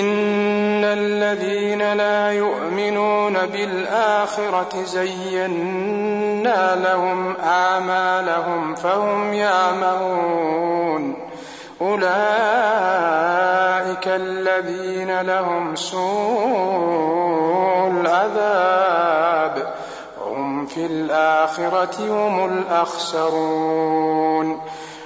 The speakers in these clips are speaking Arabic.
إن الذين لا يؤمنون بالآخرة زينا لهم آمالهم فهم يعمهون. أولئك الذين لهم سوء العذاب. هم في الآخرة هم الأخسرون.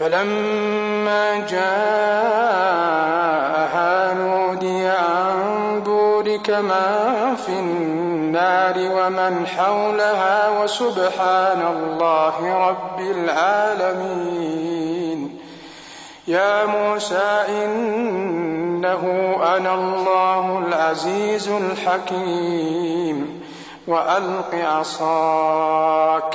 فلما جاءها نودي عن بورك من في النار ومن حولها وسبحان الله رب العالمين. يا موسى إنه أنا الله العزيز الحكيم. وألق عصاك.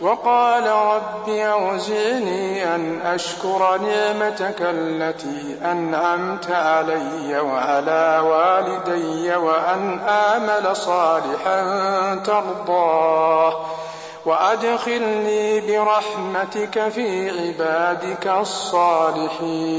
وقال رب أوزعني أن أشكر نعمتك التي أنعمت علي وعلى والدي وأن آمل صالحا ترضاه وأدخلني برحمتك في عبادك الصالحين.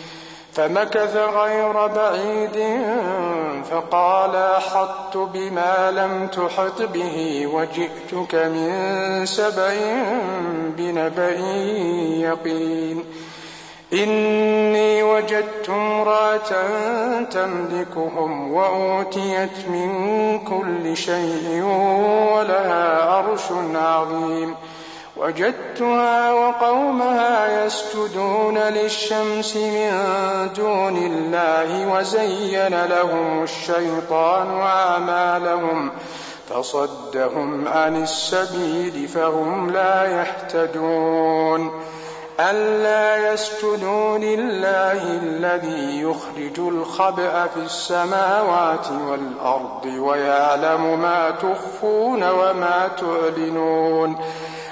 فمكث غير بعيد فقال أحطت بما لم تحط به وجئتك من سبع بنبأ يقين. إني وجدت امرأة تملكهم وأوتيت من كل شيء ولها عرش عظيم. وجدتها وقومها يسجدون للشمس من دون الله وزين لهم الشيطان أعمالهم فصدهم عن السبيل فهم لا يهتدون. ألا يسجدوا لله الذي يخرج الخبأ في السماوات والأرض ويعلم ما تخفون وما تعلنون.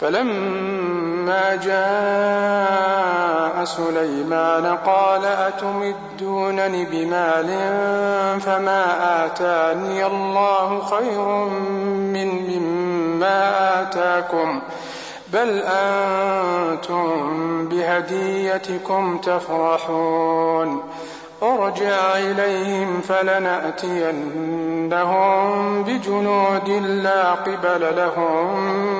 فلما جاء سليمان قال أتمدونني بمال فما آتاني الله خير من مما آتاكم بل أنتم بهديتكم تفرحون أرجع إليهم فلنأتينهم بجنود لا قبل لهم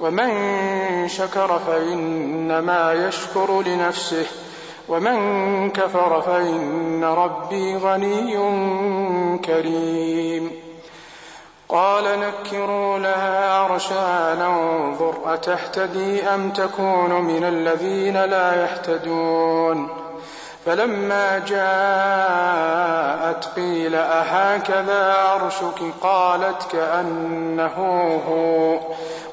ومن شكر فإنما يشكر لنفسه ومن كفر فإن ربي غني كريم. قال نكروا لها عرشها ننظر أتهتدي أم تكون من الذين لا يهتدون. فلما جاءت قيل أهكذا عرشك؟ قالت كأنه هو.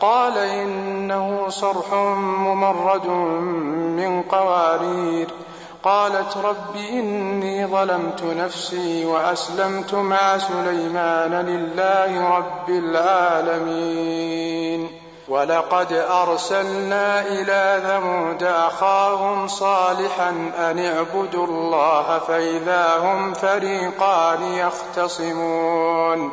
قال إنه صرح ممرد من قوارير. قالت رب إني ظلمت نفسي وأسلمت مع سليمان لله رب العالمين. ولقد أرسلنا إلى ثمود أخاهم صالحا أن اعبدوا الله فإذا هم فريقان يختصمون.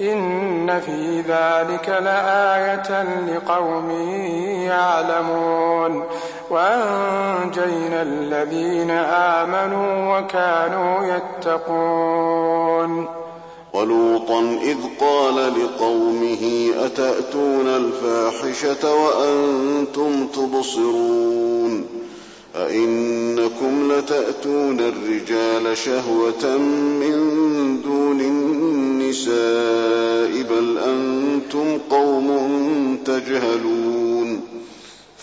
إن في ذلك لآية لقوم يعلمون. وأنجينا الذين آمنوا وكانوا يتقون. ولوطا إذ قال لقومه أتأتون الفاحشة وأنتم تبصرون؟ أئنكم لتأتون الرجال شهوة من